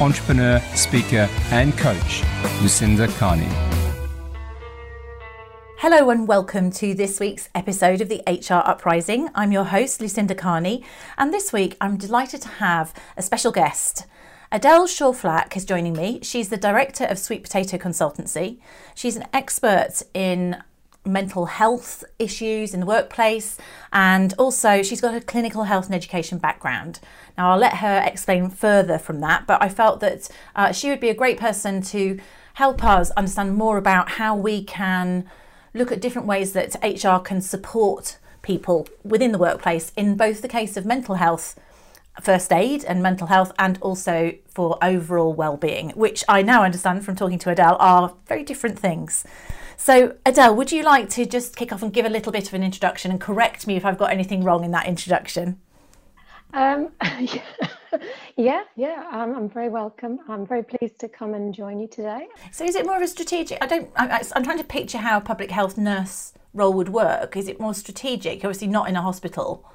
entrepreneur, speaker, and coach, Lucinda Carney. Hello and welcome to this week's episode of the HR Uprising. I'm your host, Lucinda Carney, and this week I'm delighted to have a special guest. Adelle Shaw-Flach is joining me. She's the director of Sweet Potato Consultancy. She's an expert in mental health issues in the workplace, and also she's got a clinical health and education background. Now, I'll let her explain further from that, but I felt that uh, she would be a great person to help us understand more about how we can look at different ways that HR can support people within the workplace in both the case of mental health first aid and mental health and also for overall well-being which I now understand from talking to Adelle are very different things. So Adelle, would you like to just kick off and give a little bit of an introduction and correct me if I've got anything wrong in that introduction? Um, yeah, yeah, um, I'm very welcome. I'm very pleased to come and join you today. So, is it more of a strategic? I don't. I, I'm trying to picture how a public health nurse role would work. Is it more strategic? Obviously, not in a hospital.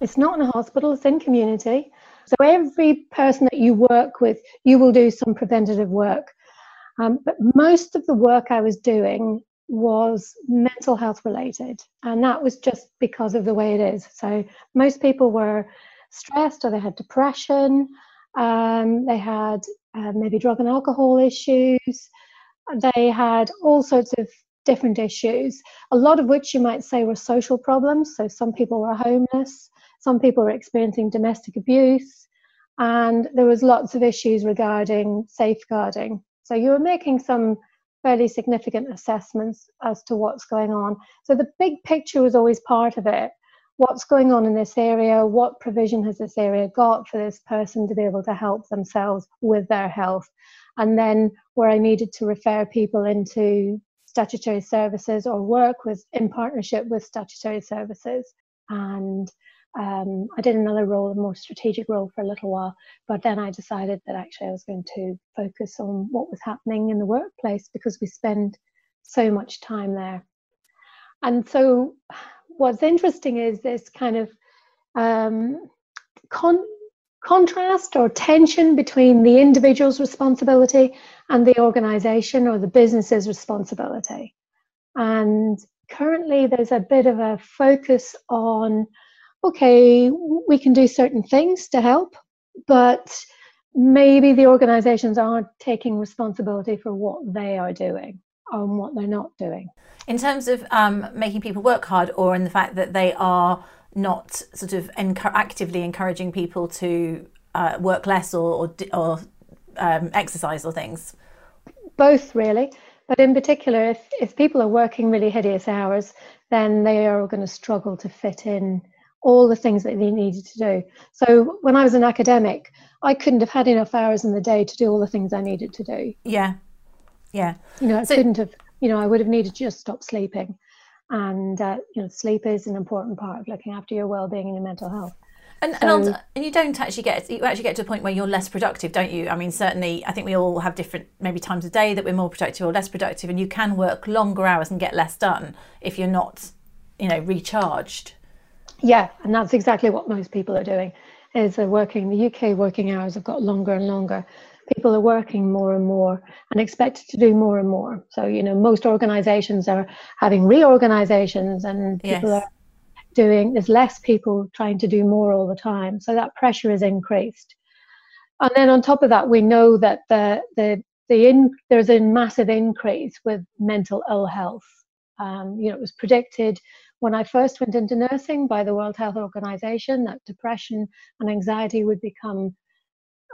It's not in a hospital. It's in community. So every person that you work with, you will do some preventative work. Um, but most of the work I was doing was mental health related, and that was just because of the way it is. So most people were stressed or they had depression, um, they had uh, maybe drug and alcohol issues, they had all sorts of different issues, a lot of which you might say were social problems. So some people were homeless, some people were experiencing domestic abuse, and there was lots of issues regarding safeguarding. So you were making some fairly significant assessments as to what's going on. So the big picture was always part of it what's going on in this area, what provision has this area got for this person to be able to help themselves with their health. And then where I needed to refer people into statutory services or work with in partnership with statutory services. And um, I did another role, a more strategic role for a little while, but then I decided that actually I was going to focus on what was happening in the workplace because we spend so much time there. And so what's interesting is this kind of um, con- contrast or tension between the individual's responsibility and the organization or the business's responsibility. And currently, there's a bit of a focus on okay, we can do certain things to help, but maybe the organizations aren't taking responsibility for what they are doing and what they're not doing in terms of um, making people work hard, or in the fact that they are not sort of enc- actively encouraging people to uh, work less or or, or um, exercise or things? Both, really. But in particular, if, if people are working really hideous hours, then they are going to struggle to fit in all the things that they needed to do. So when I was an academic, I couldn't have had enough hours in the day to do all the things I needed to do. Yeah. Yeah. You know, I so, couldn't have you know, I would have needed to just stop sleeping. And, uh, you know, sleep is an important part of looking after your well-being and your mental health. And, so, and, and, you don't actually get you actually get to a point where you're less productive, don't you? I mean, certainly, I think we all have different maybe times of day that we're more productive or less productive, and you can work longer hours and get less done if you're not, you know, recharged. Yeah, and that's exactly what most people are doing. Is they're working the UK working hours have got longer and longer, people are working more and more and expected to do more and more. So, you know, most organizations are having reorganizations and people yes. are doing, there's less people trying to do more all the time. So that pressure is increased. And then on top of that, we know that the, the, the in, there's a massive increase with mental ill health. Um, you know, it was predicted when I first went into nursing by the World Health Organization that depression and anxiety would become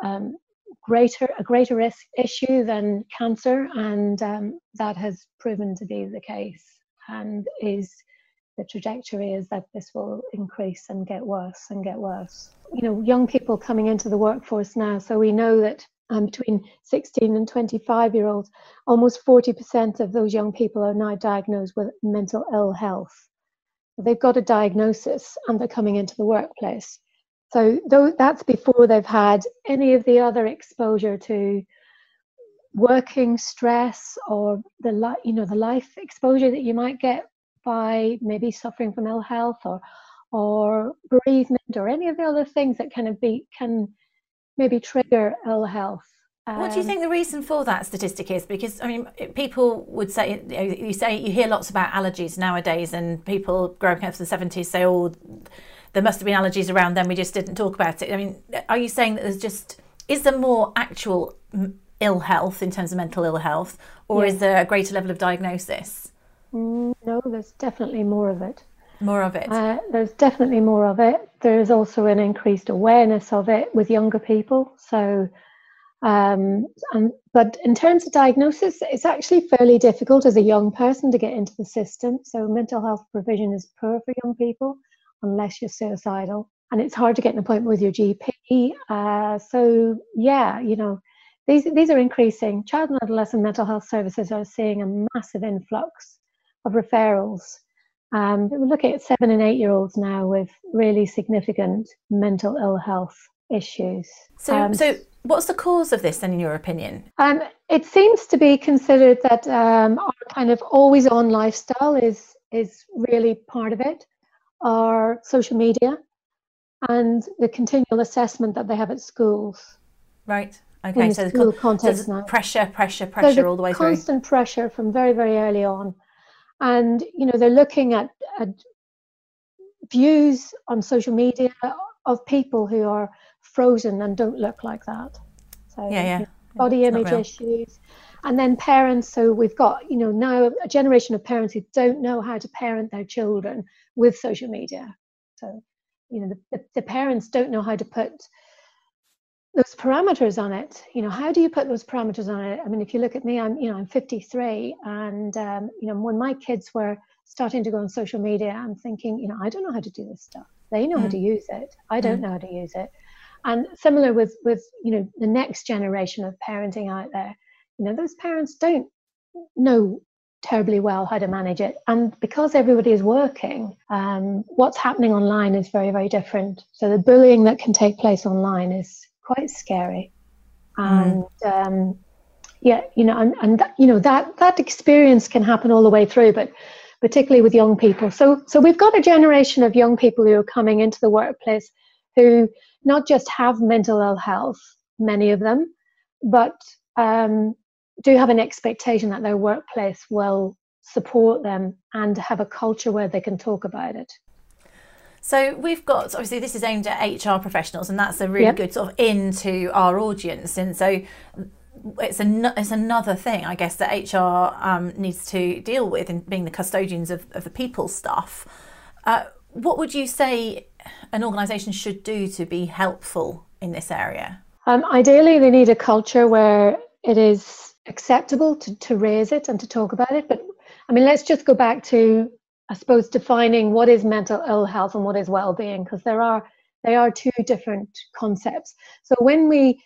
um, greater a greater risk issue than cancer, and um, that has proven to be the case. And is the trajectory is that this will increase and get worse and get worse. You know, young people coming into the workforce now, so we know that um, between 16 and 25 year olds, almost 40% of those young people are now diagnosed with mental ill health. They've got a diagnosis and they're coming into the workplace. So that's before they've had any of the other exposure to working stress or the li- you know the life exposure that you might get by maybe suffering from ill health or or bereavement or any of the other things that kind of be can maybe trigger ill health. Um, what do you um, think the reason for that statistic is? Because I mean, people would say you say you hear lots about allergies nowadays, and people growing up in the seventies say, "Oh, there must have been allergies around then. We just didn't talk about it." I mean, are you saying that there's just is there more actual ill health in terms of mental ill health, or is there a greater level of diagnosis? No, there's definitely more of it. More of it. Uh, there's definitely more of it. There is also an increased awareness of it with younger people. So, um, and, but in terms of diagnosis, it's actually fairly difficult as a young person to get into the system. So, mental health provision is poor for young people unless you're suicidal, and it's hard to get an appointment with your GP. Uh, so, yeah, you know, these these are increasing. Child and adolescent mental health services are seeing a massive influx of referrals um, we're looking at seven and eight year olds now with really significant mental ill health issues. So, um, so what's the cause of this then, in your opinion? Um, it seems to be considered that um, our kind of always on lifestyle is is really part of it, our social media, and the continual assessment that they have at schools. Right. Okay. so school con- context now. pressure, pressure, pressure so all the way constant through. Constant pressure from very, very early on and you know they're looking at, at views on social media of people who are frozen and don't look like that. So yeah, yeah. Body it's image issues. And then parents, so we've got, you know, now a generation of parents who don't know how to parent their children with social media. So, you know, the, the, the parents don't know how to put those parameters on it you know how do you put those parameters on it i mean if you look at me i'm you know i'm 53 and um, you know when my kids were starting to go on social media i'm thinking you know i don't know how to do this stuff they know mm. how to use it i don't mm. know how to use it and similar with with you know the next generation of parenting out there you know those parents don't know terribly well how to manage it and because everybody is working um, what's happening online is very very different so the bullying that can take place online is quite scary. Mm. And um, yeah, you know, and, and that, you know that that experience can happen all the way through, but particularly with young people. So so we've got a generation of young people who are coming into the workplace who not just have mental ill health, many of them, but um, do have an expectation that their workplace will support them and have a culture where they can talk about it. So we've got obviously this is aimed at HR professionals, and that's a really yep. good sort of into our audience. And so it's an, it's another thing, I guess, that HR um, needs to deal with in being the custodians of, of the people stuff. Uh, what would you say an organisation should do to be helpful in this area? Um, ideally, they need a culture where it is acceptable to, to raise it and to talk about it. But I mean, let's just go back to I suppose defining what is mental ill health and what is well-being because there are they are two different concepts. So when we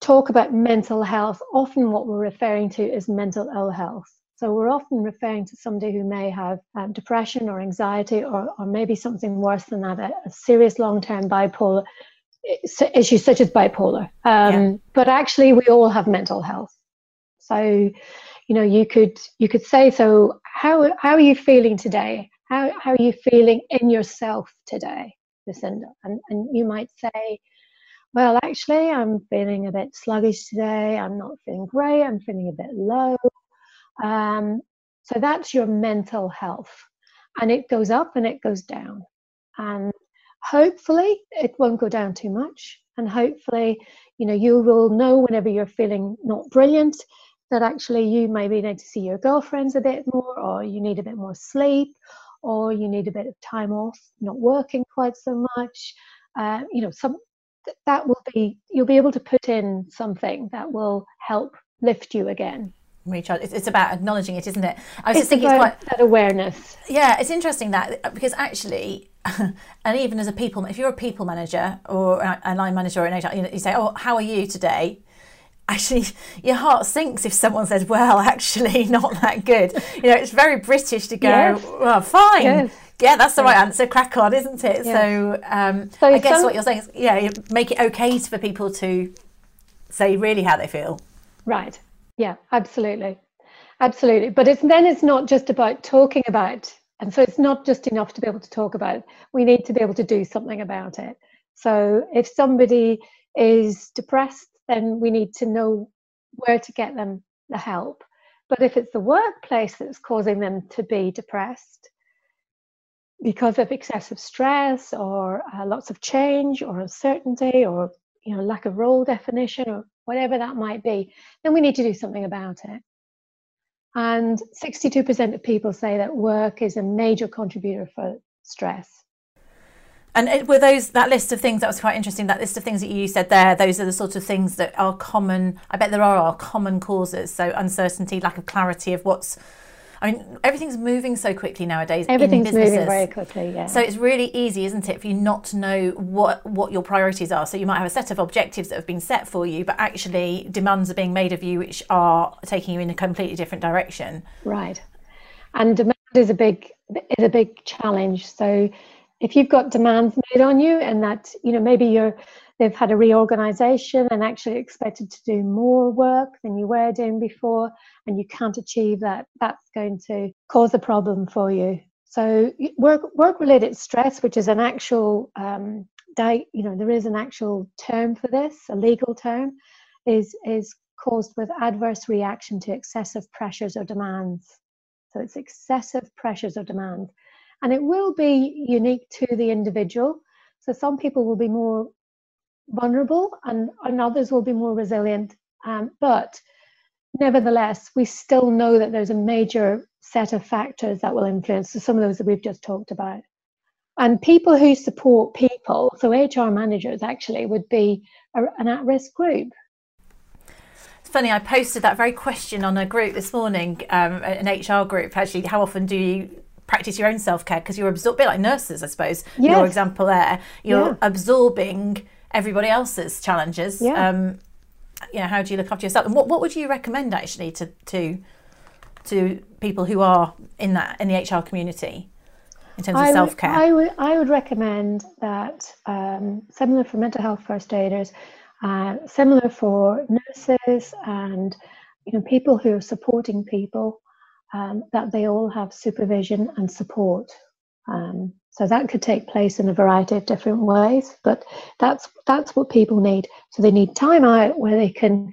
talk about mental health, often what we're referring to is mental ill health. So we're often referring to somebody who may have um, depression or anxiety or, or maybe something worse than that, a, a serious long-term bipolar issues such as bipolar. Um, yeah. But actually, we all have mental health. So you know you could you could say so how how are you feeling today how how are you feeling in yourself today lucinda and and you might say well actually i'm feeling a bit sluggish today i'm not feeling great i'm feeling a bit low um, so that's your mental health and it goes up and it goes down and hopefully it won't go down too much and hopefully you know you will know whenever you're feeling not brilliant that actually you maybe need to see your girlfriends a bit more, or you need a bit more sleep, or you need a bit of time off, not working quite so much. Uh, you know, some that will be you'll be able to put in something that will help lift you again recharge it's, it's about acknowledging it isn't it i was it's just thinking it's quite that awareness yeah it's interesting that because actually and even as a people if you're a people manager or a line manager or an HR, you, know, you say oh how are you today actually your heart sinks if someone says, "Well, actually, not that good." You know, it's very British to go, yes. "Well, fine." Yes. Yeah, that's the right answer. Crack on, isn't it? Yes. So, um, so, I guess some... what you're saying is, yeah, make it okay for people to say really how they feel. Right. Yeah, absolutely. Absolutely. But it's then it's not just about talking about and so it's not just enough to be able to talk about it. We need to be able to do something about it. So if somebody is depressed, then we need to know where to get them the help. But if it's the workplace that's causing them to be depressed because of excessive stress or uh, lots of change or uncertainty or you know lack of role definition or whatever that might be, then we need to do something about it. And 62% of people say that work is a major contributor for stress. And were those that list of things that was quite interesting? That list of things that you said there, those are the sort of things that are common. I bet there are, are common causes. So uncertainty, lack of clarity of what's I mean, everything's moving so quickly nowadays. Everything's moving very quickly, yeah. So it's really easy, isn't it, for you not to know what what your priorities are. So you might have a set of objectives that have been set for you, but actually demands are being made of you which are taking you in a completely different direction. Right. And demand is a big is a big challenge. So if you've got demands made on you and that, you know, maybe you're they've had a reorganization and actually expected to do more work than you were doing before and you can't achieve that that's going to cause a problem for you. So work work related stress which is an actual um, you know there is an actual term for this a legal term is is caused with adverse reaction to excessive pressures or demands. So it's excessive pressures or demands. And it will be unique to the individual. So some people will be more vulnerable and, and others will be more resilient. Um, but nevertheless, we still know that there's a major set of factors that will influence so some of those that we've just talked about. And people who support people, so HR managers actually would be a, an at risk group. It's funny, I posted that very question on a group this morning, um, an HR group. Actually, how often do you practice your own self care? Because you're absorbing, bit like nurses, I suppose. Yes. Your example there, you're yeah. absorbing everybody else's challenges. Yeah. Um, you know, how do you look after yourself? And what, what would you recommend actually to to to people who are in that in the HR community in terms of self care? I would I would recommend that um, similar for mental health first aiders, uh, similar for nurses and you know people who are supporting people, um, that they all have supervision and support. Um, so that could take place in a variety of different ways, but that's that's what people need. So they need time out where they can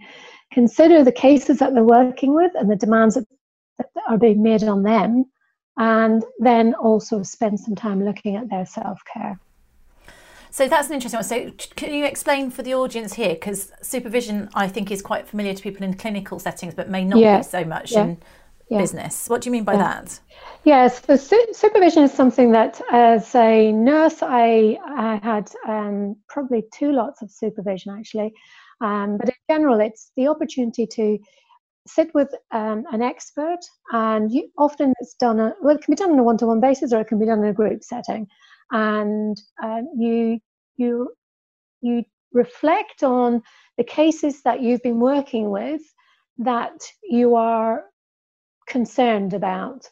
consider the cases that they're working with and the demands that, that are being made on them, and then also spend some time looking at their self care. So that's an interesting one. So can you explain for the audience here, because supervision I think is quite familiar to people in clinical settings, but may not yeah. be so much yeah. in yeah. business. What do you mean by yeah. that? Yes, the su- supervision is something that, as a nurse, I, I had um, probably two lots of supervision actually. Um, but in general, it's the opportunity to sit with um, an expert, and you, often it's done. A, well, it can be done on a one-to-one basis, or it can be done in a group setting. And um, you you you reflect on the cases that you've been working with that you are concerned about.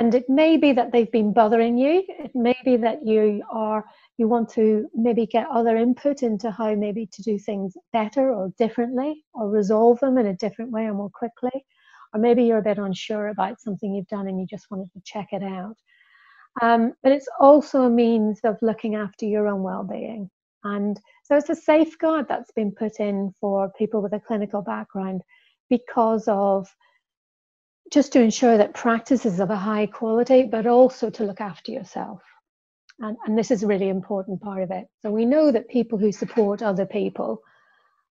And it may be that they've been bothering you. It may be that you are you want to maybe get other input into how maybe to do things better or differently or resolve them in a different way or more quickly. Or maybe you're a bit unsure about something you've done and you just wanted to check it out. Um, but it's also a means of looking after your own well-being. And so it's a safeguard that's been put in for people with a clinical background because of just to ensure that practice is of a high quality, but also to look after yourself. And, and this is a really important part of it. So we know that people who support other people,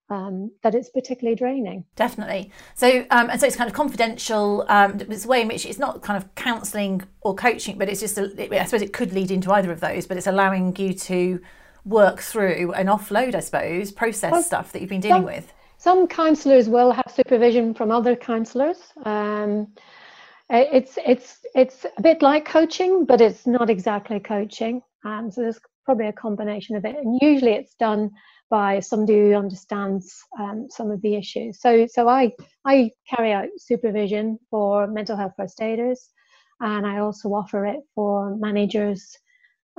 um, that it's particularly draining. Definitely. So, um, and so it's kind of confidential. Um, it's a way in which it's not kind of counselling or coaching, but it's just, a, it, I suppose it could lead into either of those, but it's allowing you to work through and offload, I suppose, process well, stuff that you've been dealing with. Some counsellors will have supervision from other counsellors. Um, it's it's it's a bit like coaching, but it's not exactly coaching. Um, so there's probably a combination of it, and usually it's done by somebody who understands um, some of the issues. So, so I I carry out supervision for mental health first aiders, and I also offer it for managers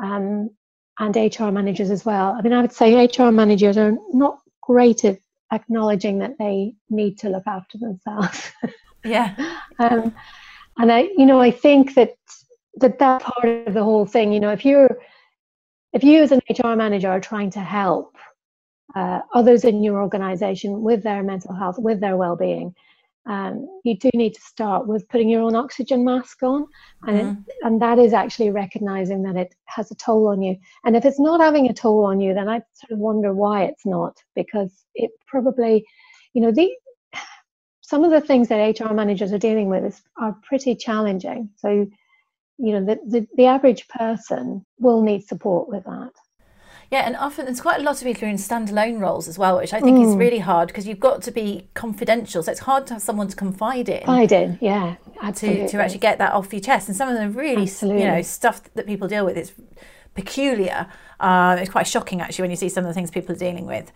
um, and HR managers as well. I mean, I would say HR managers are not great at acknowledging that they need to look after themselves. Yeah. um, and I, you know, I think that that that part of the whole thing, you know, if you're if you as an HR manager are trying to help uh, others in your organization with their mental health, with their well-being, um, you do need to start with putting your own oxygen mask on, and mm. it, and that is actually recognizing that it has a toll on you. And if it's not having a toll on you, then I sort of wonder why it's not, because it probably, you know, the some of the things that HR managers are dealing with is, are pretty challenging. So, you know, the, the, the average person will need support with that. Yeah, and often there's quite a lot of people who are in standalone roles as well, which I think mm. is really hard because you've got to be confidential. So it's hard to have someone to confide in. Confide in, yeah, absolutely. To, to actually get that off your chest. And some of them really, absolutely. you know, stuff that people deal with is peculiar. Uh, it's quite shocking actually when you see some of the things people are dealing with.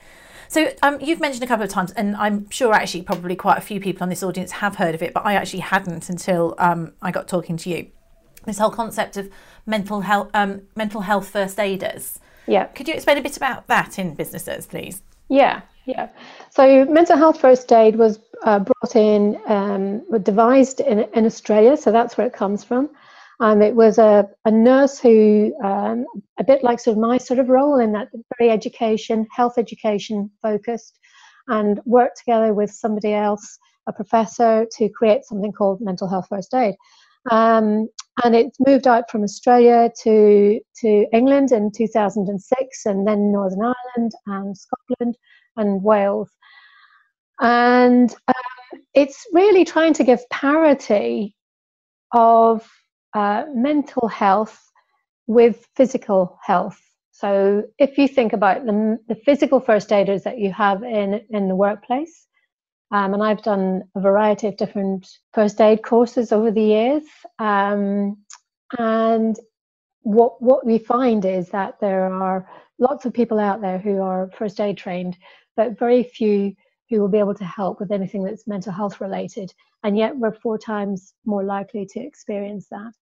So um, you've mentioned a couple of times, and I'm sure actually probably quite a few people on this audience have heard of it, but I actually hadn't until um, I got talking to you. This whole concept of mental health, um, mental health first aiders. Yeah. Could you explain a bit about that in businesses, please? Yeah, yeah. So mental health first aid was uh, brought in, um, devised in, in Australia, so that's where it comes from. And it was a, a nurse who, um, a bit like sort of my sort of role in that very education, health education focused, and worked together with somebody else, a professor, to create something called mental health first aid. Um, and it's moved out from Australia to to England in 2006, and then Northern Ireland and Scotland and Wales. And um, it's really trying to give parity of uh, mental health with physical health. So if you think about the, the physical first aiders that you have in in the workplace, um, and I've done a variety of different first aid courses over the years. Um, and what what we find is that there are lots of people out there who are first aid trained, but very few who will be able to help with anything that's mental health related. And yet we're four times more likely to experience that.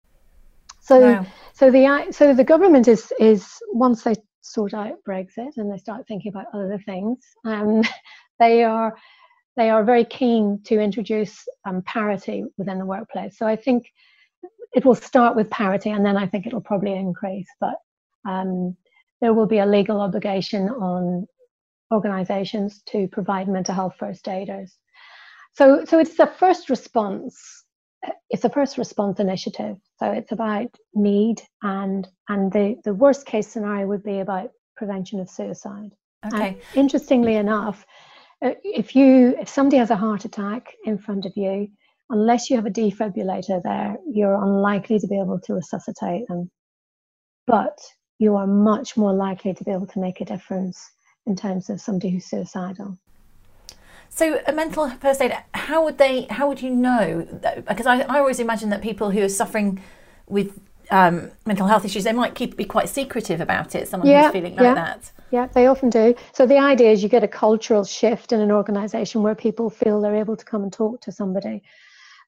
So wow. so the so the government is is once they sort out Brexit and they start thinking about other things, um, they are they are very keen to introduce um, parity within the workplace. So I think it will start with parity, and then I think it'll probably increase. But um, there will be a legal obligation on organisations to provide mental health first aiders. So, so it's a first response. It's a first response initiative. So it's about need, and and the the worst case scenario would be about prevention of suicide. Okay. And interestingly enough, Uh, if you if somebody has a heart attack in front of you unless you have a defibrillator there you're unlikely to be able to resuscitate them. But you are much more likely to be able to make a difference in terms of somebody who's suicidal. So a mental first aid how would they how would you know because I, I always imagine that people who are suffering with um, mental health issues they might keep be quite secretive about it someone yeah, who's feeling like yeah. that yeah, they often do. So the idea is you get a cultural shift in an organization where people feel they're able to come and talk to somebody.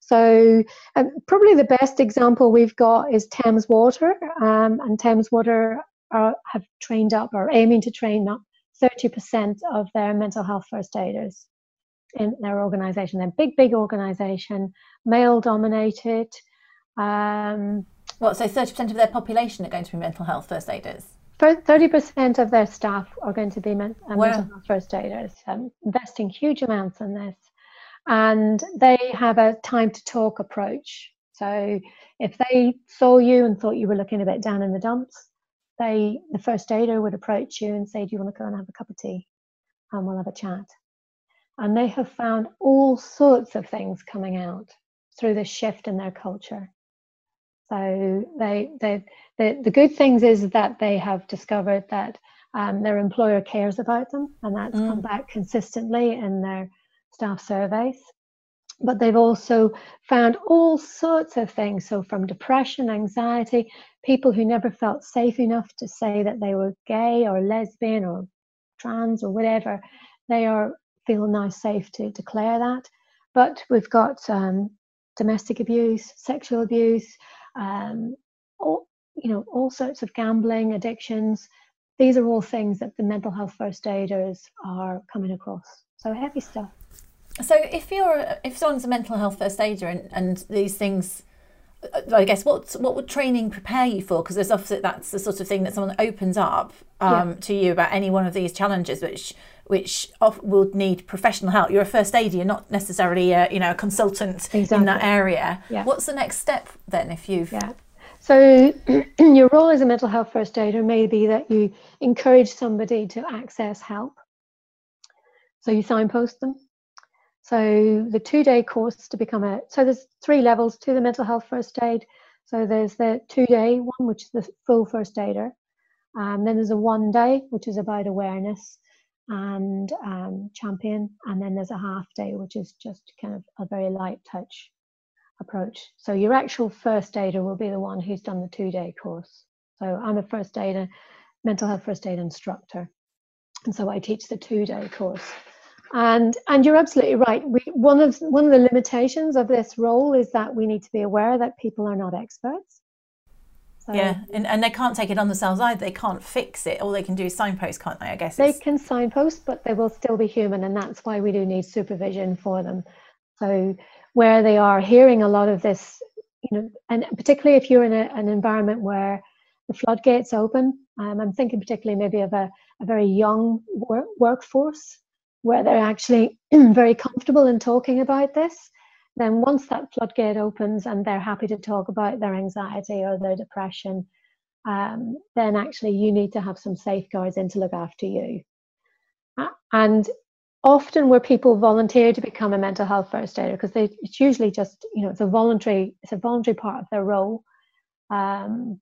So um, probably the best example we've got is Thames Water, um, and Thames Water are, have trained up or aiming to train up 30% of their mental health first aiders in their organization. They're a big, big organization, male dominated. Um, what, so 30% of their population are going to be mental health first aiders? 30% of their staff are going to be men- uh, wow. mental health first aiders, um, investing huge amounts in this. And they have a time to talk approach. So if they saw you and thought you were looking a bit down in the dumps, they the first aider would approach you and say, Do you want to go and have a cup of tea? And we'll have a chat. And they have found all sorts of things coming out through this shift in their culture. So they, they, the, the good things is that they have discovered that um, their employer cares about them, and that's mm. come back consistently in their staff surveys. But they've also found all sorts of things. So, from depression, anxiety, people who never felt safe enough to say that they were gay or lesbian or trans or whatever, they are feel now safe to declare that. But we've got um, domestic abuse, sexual abuse, um, all, you know, all sorts of gambling, addictions. These are all things that the mental health first aiders are coming across. So heavy stuff. So if you're if someone's a mental health first aider and, and these things I guess what what would training prepare you for? Because there's obviously that's the sort of thing that someone opens up um, yeah. to you about any one of these challenges, which which will need professional help. You're a first aider, you're not necessarily a, you know a consultant exactly. in that area. Yeah. What's the next step then if you've yeah. So your role as a mental health first aider may be that you encourage somebody to access help. So you signpost them so the two-day course to become a so there's three levels to the mental health first aid. So there's the two-day one, which is the full first aider. Um, then there's a one day, which is about awareness and um, champion, and then there's a half day, which is just kind of a very light touch approach. So your actual first aider will be the one who's done the two-day course. So I'm a first aider, mental health first aid instructor, and so I teach the two-day course. And and you're absolutely right. We, one of one of the limitations of this role is that we need to be aware that people are not experts so, yeah and, and they can't take it on themselves either. They can't fix it. All they can do is signpost can't they i guess? They can signpost but they will still be human and that's why we do need supervision for them. So where they are hearing a lot of this you know and particularly if you're in a, an environment where the floodgates open um, i'm thinking particularly maybe of a, a very young work, workforce where they're actually very comfortable in talking about this, then once that floodgate opens and they're happy to talk about their anxiety or their depression, um, then actually you need to have some safeguards in to look after you. And often where people volunteer to become a mental health first aider, because it's usually just, you know, it's a voluntary, it's a voluntary part of their role. Um,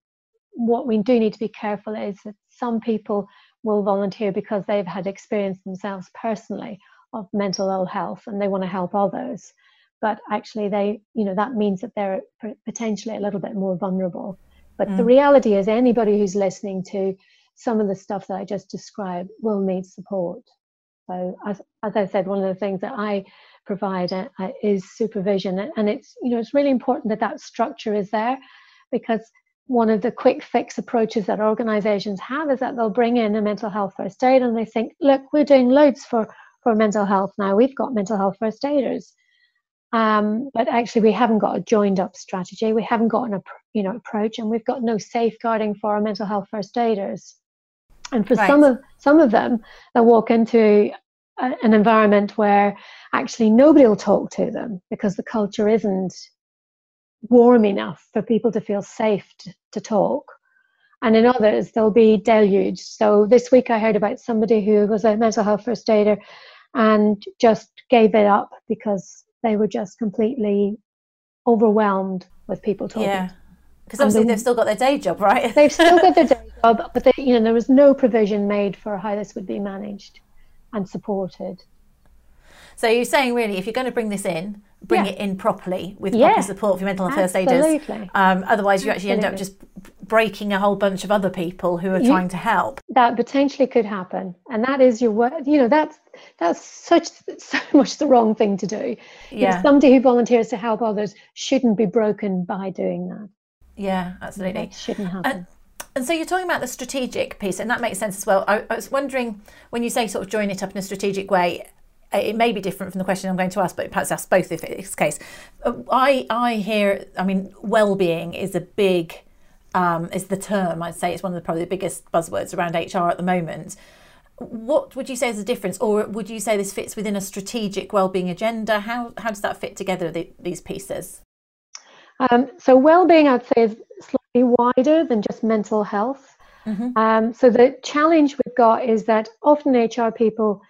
what we do need to be careful is that some people will volunteer because they've had experience themselves personally of mental ill health and they want to help others but actually they you know that means that they're potentially a little bit more vulnerable but mm. the reality is anybody who's listening to some of the stuff that i just described will need support so as, as i said one of the things that i provide uh, is supervision and it's you know it's really important that that structure is there because one of the quick fix approaches that organizations have is that they'll bring in a mental health first aid and they think, look, we're doing loads for, for mental health now. We've got mental health first aiders. Um, but actually, we haven't got a joined up strategy. We haven't got an you know approach, and we've got no safeguarding for our mental health first aiders. And for right. some of some of them, they'll walk into a, an environment where actually nobody will talk to them because the culture isn't warm enough for people to feel safe to, to talk. And in others, they'll be deluged. So this week I heard about somebody who was a mental health first aider and just gave it up because they were just completely overwhelmed with people talking. Yeah. Because obviously the, they've still got their day job, right? they've still got their day job, but they, you know there was no provision made for how this would be managed and supported. So you're saying really, if you're going to bring this in, bring yeah. it in properly with yeah. proper support for your mental health first aiders. Um, otherwise, you actually end up just breaking a whole bunch of other people who are you, trying to help. That potentially could happen, and that is your work. You know, that's that's such so much the wrong thing to do. Yeah. somebody who volunteers to help others shouldn't be broken by doing that. Yeah, absolutely. That shouldn't happen. And, and so you're talking about the strategic piece, and that makes sense as well. I, I was wondering when you say sort of join it up in a strategic way, it may be different from the question I'm going to ask, but perhaps ask both if it's the case. Uh, I I hear, I mean, well-being is a big um, is the term. I'd say it's one of the probably the biggest buzzwords around HR at the moment. What would you say is the difference, or would you say this fits within a strategic well-being agenda? How how does that fit together the, these pieces? Um, so well-being, I'd say, is slightly wider than just mental health. Mm-hmm. Um, so the challenge we've got is that often HR people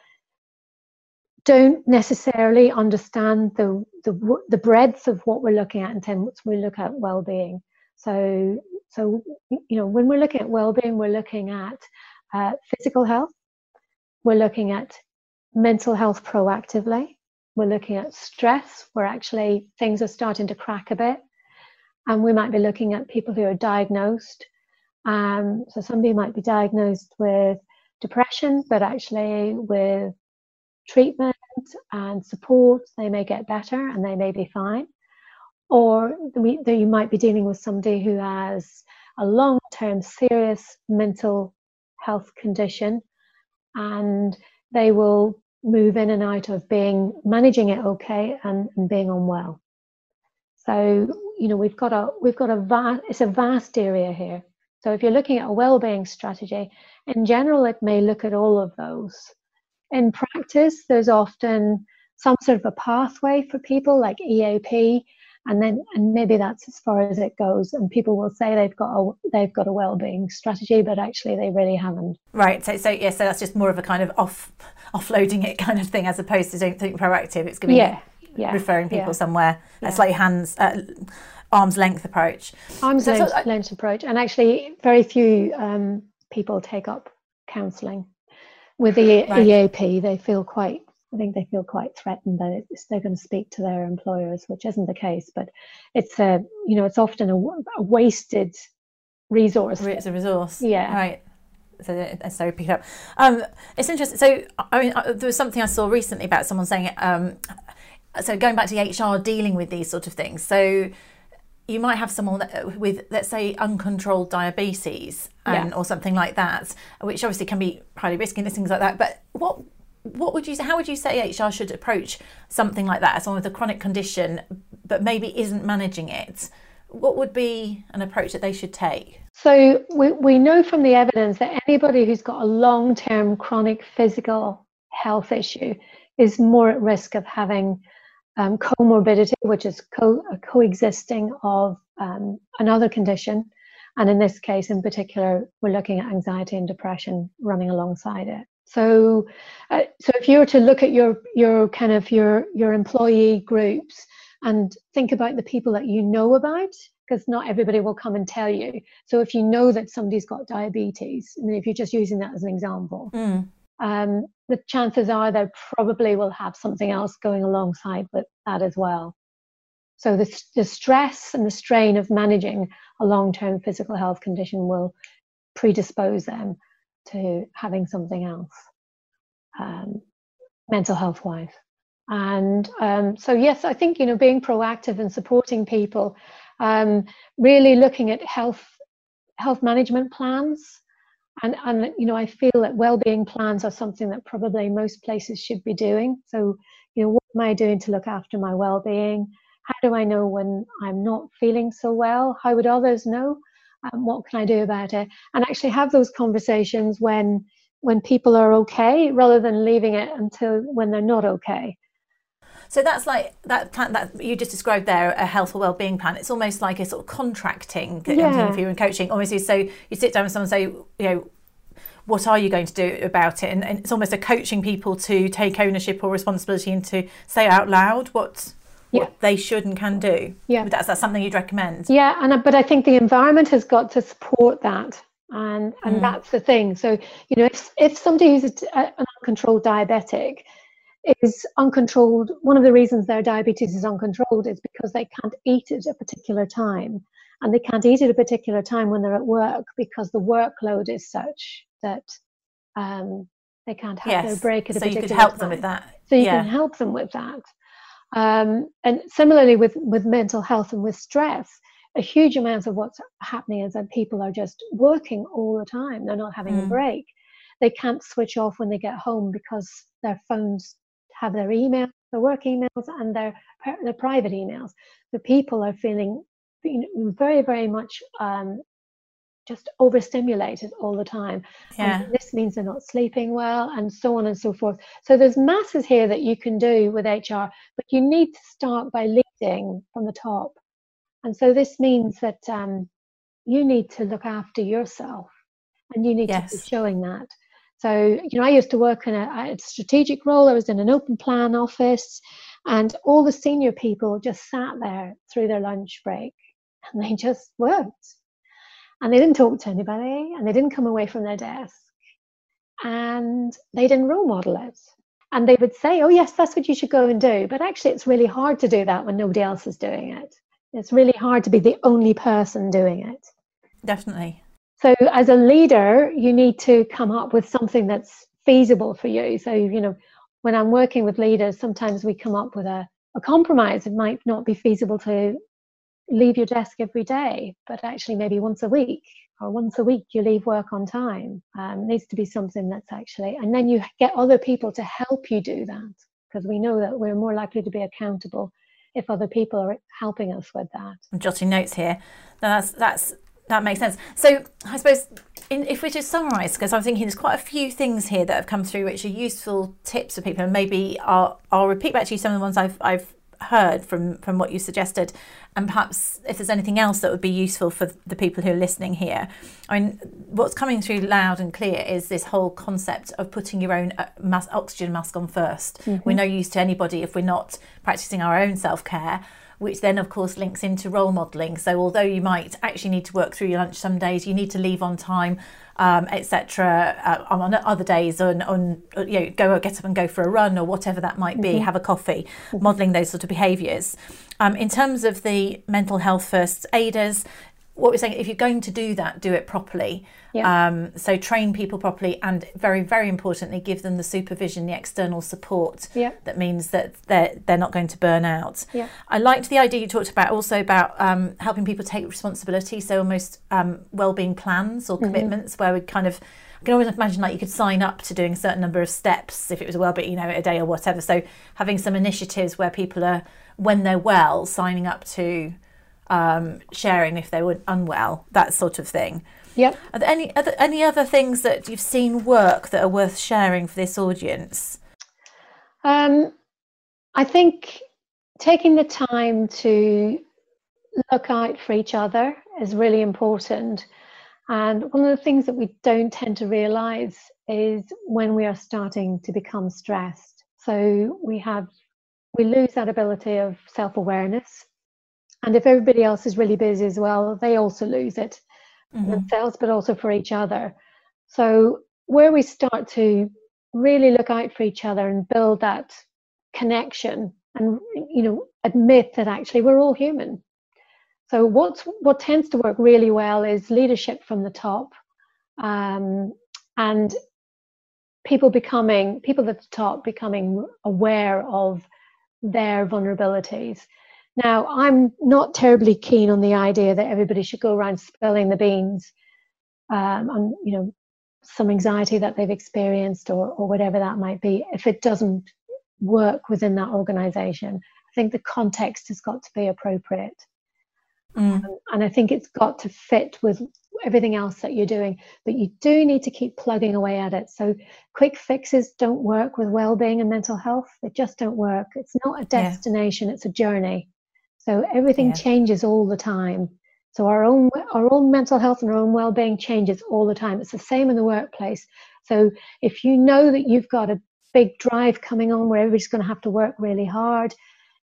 don't necessarily understand the, the, the breadth of what we're looking at in terms we look at well-being. So, so you know, when we're looking at well-being, we're looking at uh, physical health, we're looking at mental health proactively, we're looking at stress, where actually things are starting to crack a bit, and we might be looking at people who are diagnosed. Um, so somebody might be diagnosed with depression, but actually with treatment and support, they may get better and they may be fine. Or you might be dealing with somebody who has a long term serious mental health condition and they will move in and out of being managing it okay and, and being unwell. So you know we've got a we've got a vast it's a vast area here. So if you're looking at a well-being strategy, in general it may look at all of those. In practice, there's often some sort of a pathway for people like EAP, and then and maybe that's as far as it goes. And people will say they've got a they've got a well-being strategy, but actually they really haven't. Right. So so yeah. So that's just more of a kind of off offloading it kind of thing, as opposed to doing something proactive. It's giving yeah yeah, referring people yeah. somewhere. Yeah. It's like hands, uh, arm's length approach. Arm's so length, I- length approach, and actually, very few um, people take up counselling. With the Right. EAP, they feel quite. I think they feel quite threatened that they're going to speak to their employers, which isn't the case. But it's a, you know, it's often a, a wasted resource. It's a resource. Yeah. Right. So, uh, so pick it up. Um, it's interesting. So, I mean, uh, there was something I saw recently about someone saying, um, so going back to the HR dealing with these sort of things. So, you might have someone that, with, let's say, uncontrolled diabetes and, Yeah. or something like that, which obviously can be highly risky and things like that. But what what would you say? How would you say HR should approach something like that? Someone with a chronic condition, but maybe isn't managing it. What would be an approach that they should take? So we, we know from the evidence that anybody who's got a long-term chronic physical health issue is more at risk of having um, comorbidity, which is co- coexisting of um, another condition. And in this case, in particular, we're looking at anxiety and depression running alongside it. So, uh, so if you were to look at your your kind of your your employee groups and think about the people that you know about, because not everybody will come and tell you. So if you know that somebody's got diabetes, I mean, if you're just using that as an example, Mm. Um, the chances are they probably will have something else going alongside with that as well. So the, the stress and the strain of managing a long-term physical health condition will predispose them to having something else, um, mental health wise. And um, so, yes, I think you know being proactive and supporting people, um, really looking at health health management plans, and and you know I feel that well-being plans are something that probably most places should be doing. So, you know, what am I doing to look after my well-being? How do I know when I'm not feeling so well? How would others know? Um, what can I do about it? And actually have those conversations when when people are okay, rather than leaving it until when they're not okay. So that's like that plan that you just described there, a health or well-being plan. It's almost like a sort of contracting that Yeah. if you're in coaching. Obviously, so you sit down with someone and say, you know, what are you going to do about it? And, and it's almost a coaching people to take ownership or responsibility and to say out loud what Yeah. what they should and can do. Yeah. That's that's something you'd recommend. Yeah, and I- but I think the environment has got to support that, and and Mm. that's the thing. So you know, if if somebody who's a- an uncontrolled diabetic is uncontrolled, one of the reasons their diabetes is uncontrolled is because they can't eat at a particular time, and they can't eat at a particular time when they're at work because the workload is such that um, they can't have their break at a particular time. So you could help time them with that. so you yeah. can help them with that um, and similarly with with mental health and with stress a huge amount of what's happening is that people are just working all the time they're not having a Mm. break they can't switch off when they get home because their phones have their email their work emails and their their private emails. The people are feeling very very much um, just overstimulated all the time. Yeah. and this means they're not sleeping well and so on and so forth. So there's masses here that you can do with hr but you need to start by leading from the top. And so this means that um, you need to look after yourself and you need to be showing that so you know i used to work in a, a strategic role. I was in an open plan office and all the senior people just sat there through their lunch break and they just worked. And they didn't talk to anybody and they didn't come away from their desk and they didn't role model it. And they would say oh yes that's what you should go and do. But actually it's really hard to do that when nobody else is doing it. It's really hard to be the only person doing it. Definitely. So, as a leader, you need to come up with something that's feasible for you. So, you know, when I'm working with leaders, sometimes we come up with a, a compromise. It might not be feasible to leave your desk every day, but actually maybe once a week or once a week you leave work on time. Um, needs to be something that's actually, and then you get other people to help you do that because we know that we're more likely to be accountable if other people are helping us with that. I'm jotting notes here. that's that's that makes sense. So I suppose in, if we just summarise, because I'm thinking there's quite a few things here that have come through which are useful tips for people, and maybe I'll I'll repeat back to you some of the ones I've I've heard from from what you suggested and perhaps if there's anything else that would be useful for the people who are listening here i mean what's coming through loud and clear is this whole concept of putting your own uh, mask, oxygen mask on 1st mm-hmm. we're no use to anybody if we're not practicing our own self-care which then of course links into role modeling so although you might actually need to work through your lunch some days you need to leave on time um, etc. Uh, on other days, on, on you know, go get up and go for a run or whatever that might be, mm-hmm. have a coffee, mm-hmm. modelling those sort of behaviours. Um, in terms of the mental health first aiders, what we're saying, if you're going to do that, do it properly. Yeah. Um, so train people properly, and very, very importantly, give them the supervision, the external support. Yeah. That means that they're they're not going to burn out. Yeah. I liked the idea you talked about also about um, helping people take responsibility. So almost um, well-being plans or mm-hmm. commitments, mm-hmm. where we kind of I can always imagine like you could sign up to doing a certain number of steps if it was a well-being, you know, a day or whatever. So having some initiatives where people are when they're well signing up to um, sharing if they were unwell, that sort of thing. Yep. Are there any other any other things that you've seen work that are worth sharing for this audience? Um, I think taking the time to look out for each other is really important. And one of the things that we don't tend to realize is when we are starting to become stressed. So we have we lose that ability of self-awareness and if everybody else is really busy as well, they also lose it mm-hmm. themselves, but also for each other. So where we start to really look out for each other and build that connection and you know admit that actually we're all human so what's what tends to work really well is leadership from the top um, and people becoming people at the top becoming aware of their vulnerabilities now, I'm not terribly keen on the idea that everybody should go around spilling the beans um, on, you know, some anxiety that they've experienced or, or whatever that might be, if it doesn't work within that organization. I think the context has got to be appropriate. Mm. Um, and I think it's got to fit with everything else that you're doing, but you do need to keep plugging away at it. So, quick fixes don't work with well being and mental health, they just don't work. It's not a destination, yeah. it's a journey. So everything yeah. changes all the time. So our own our own mental health and our own well-being changes all the time. It's the same in the workplace. So if you know that you've got a big drive coming on where everybody's going to have to work really hard,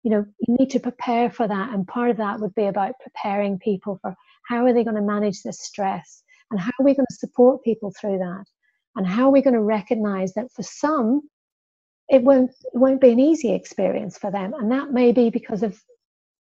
you know, you need to prepare for that. And part of that would be about preparing people for how are they going to manage this stress and how are we going to support people through that? And how are we going to recognize that for some it won't it won't be an easy experience for them and that may be because of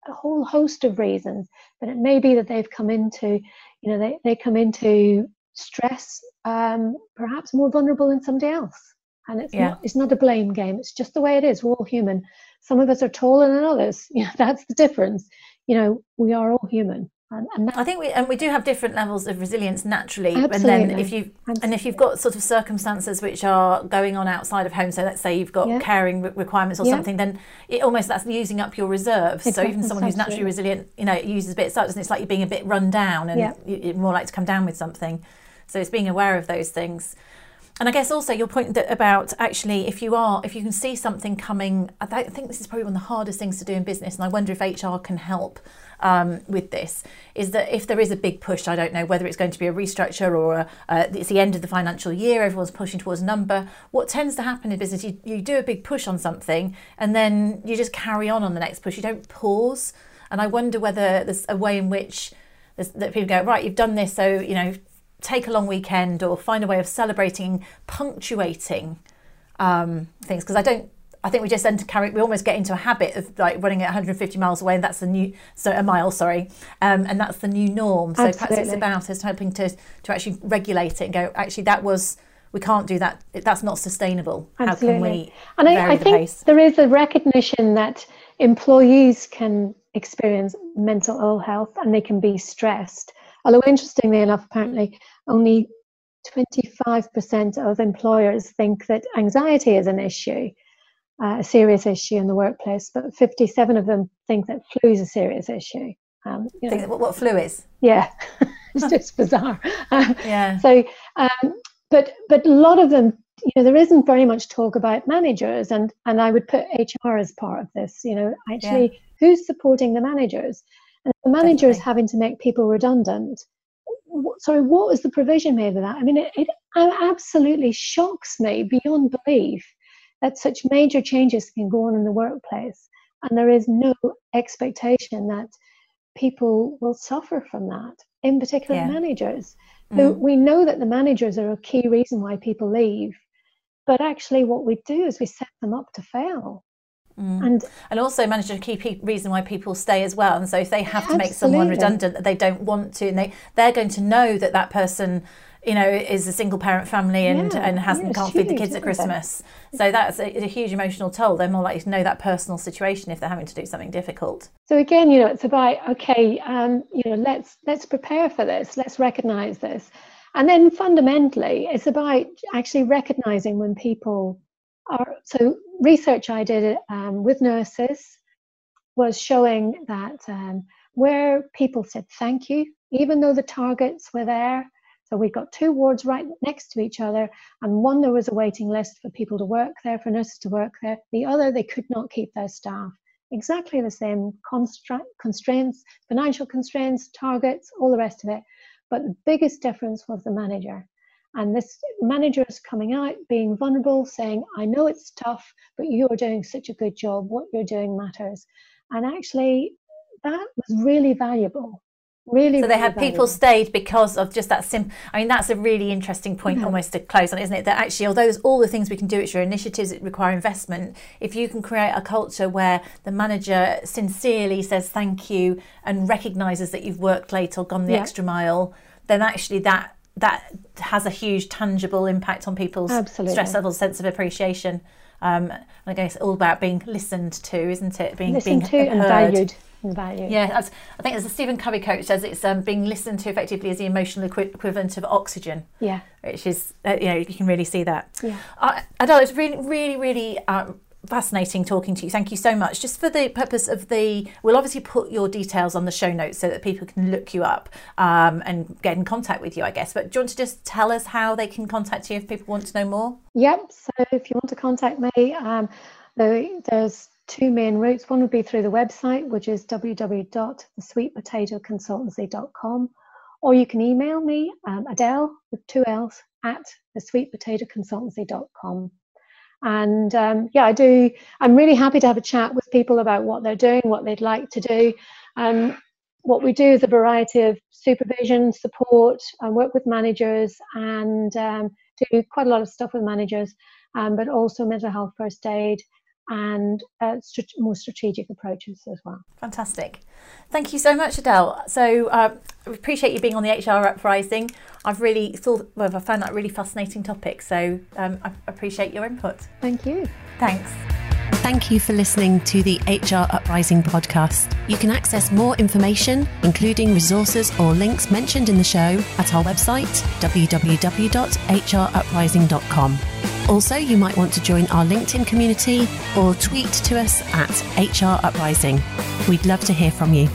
a whole host of reasons, but it may be that they've come into, you know, they, they come into stress um, perhaps more vulnerable than somebody else. And it's yeah. not it's not a blame game. It's just the way it is. We're all human. Some of us are taller than others. You know, that's the difference. You know, we are all human. I think we and we do have different levels of resilience naturally. Absolutely. And then if you and if you've got sort of circumstances which are going on outside of home, so let's say you've got yeah. caring requirements or yeah. something, then it almost that's using up your reserves. Exactly. So even someone who's naturally resilient, you know, uses a bit of such, and it's like you're being a bit run down, and yeah. you're more likely to come down with something. So it's being aware of those things. And I guess also your point that about actually, if you are, if you can see something coming, I think this is probably one of the hardest things to do in business, and I wonder if HR can help um, with this is that if there is a big push, I don't know whether it's going to be a restructure or a, uh, it's the end of the financial year, everyone's pushing towards a number. What tends to happen in business, you, you do a big push on something and then you just carry on on the next push. You don't pause. And I wonder whether there's a way in which that people go, right, you've done this, so, you know, take a long weekend or find a way of celebrating, punctuating um, things. Because I don't I think we just tend to carry, we almost get into a habit of like running at 150 miles away, and that's the new, so a mile, sorry, um, and that's the new norm. So Absolutely. perhaps it's about us hoping to to actually regulate it and go, actually, that was we can't do that. That's not sustainable. How can we and I, I think pace? there is a recognition that employees can experience mental ill health and they can be stressed. Although, interestingly enough, apparently only 25% of employers think that anxiety is an issue, uh, a serious issue in the workplace, but 57 of them think that flu is a serious issue. Um, you know, what, what flu is? yeah, it's just bizarre. Um, Yeah. so, um, but but a lot of them, you know, there isn't very much talk about managers, and and I would put HR as part of this. You know, actually, who's supporting the managers? And the manager is Definitely. having to make people redundant. Sorry, what was the provision made of that? I mean, it, it absolutely shocks me beyond belief that such major changes can go on in the workplace, and there is no expectation that people will suffer from that. In particular, Yeah. managers. So Mm. we know that the managers are a key reason why people leave, but actually, what we do is we set them up to fail. Mm. And And also manage a key reason why people stay as well. And so if they have to make someone redundant that they don't want to, and they they're going to know that that person, you know, is a single parent family and Yeah, and hasn't yeah, can't feed the kids at isn't it? Christmas. So that's a, a huge emotional toll. They're more likely to know that personal situation if they're having to do something difficult. so again, you know, it's about okay, um, you know, let's let's prepare for this. Let's recognize this, and then fundamentally, it's about actually recognizing when people are. So research I did um, with nurses was showing that um, where people said thank you, even though the targets were there. So we've got two wards right next to each other, and one there was a waiting list for people to work there, for nurses to work there. The other, they could not keep their staff. Exactly the same constra- constraints, financial constraints, targets, all the rest of it. But the biggest difference was the manager. And this manager is coming out, being vulnerable, saying, I know it's tough, but you are doing such a good job. What you're doing matters. And actually, that was really valuable. Really, So they really had people valuable. stayed because of just that sim. I mean, that's a really interesting point, Yeah. almost to close on, isn't it? That actually, although there's all the things we can do, it's your initiatives that require investment. If you can create a culture where the manager sincerely says thank you and recognises that you've worked late or gone the Yeah. extra mile, then actually that that has a huge tangible impact on people's Absolutely. stress levels, sense of appreciation. Um, and I guess it's all about being listened to, isn't it? Being listened being to and heard. valued. And valued. Yeah, that's, I think as the Stephen Covey coach says, it's um, being listened to effectively as the emotional equi- equivalent of oxygen, Yeah. which is, uh, you know, you can really see that. Yeah. Uh, Adelle, it's really, really, really um, fascinating talking to you. Thank you so much. Just for the purpose of the, we'll obviously put your details on the show notes so that people can look you up um, and get in contact with you, I guess. But do you want to just tell us how they can contact you if people want to know more? Yep. So if you want to contact me, um, there's two main routes. One would be through the website, which is www.thesweetpotatoconsultancy.com, or you can email me, um, Adelle with two L's at thesweetpotatoconsultancy.com. And um, yeah, I do. I'm really happy to have a chat with people about what they're doing, what they'd like to do. Um, what we do is a variety of supervision, support, and work with managers, and um, do quite a lot of stuff with managers, um, but also mental health first aid and uh, strat- more strategic approaches as well. Fantastic. Thank you so much, Adelle. So uh, I appreciate you being on the HR Uprising. I've really thought, well, I found that a really fascinating topic. So um, I appreciate your input. Thank you. Thanks. Thank you for listening to the HR Uprising podcast. You can access more information, including resources or links mentioned in the show, at our website, www.hruprising.com. Also, you might want to join our LinkedIn community or tweet to us at HR Uprising. We'd love to hear from you.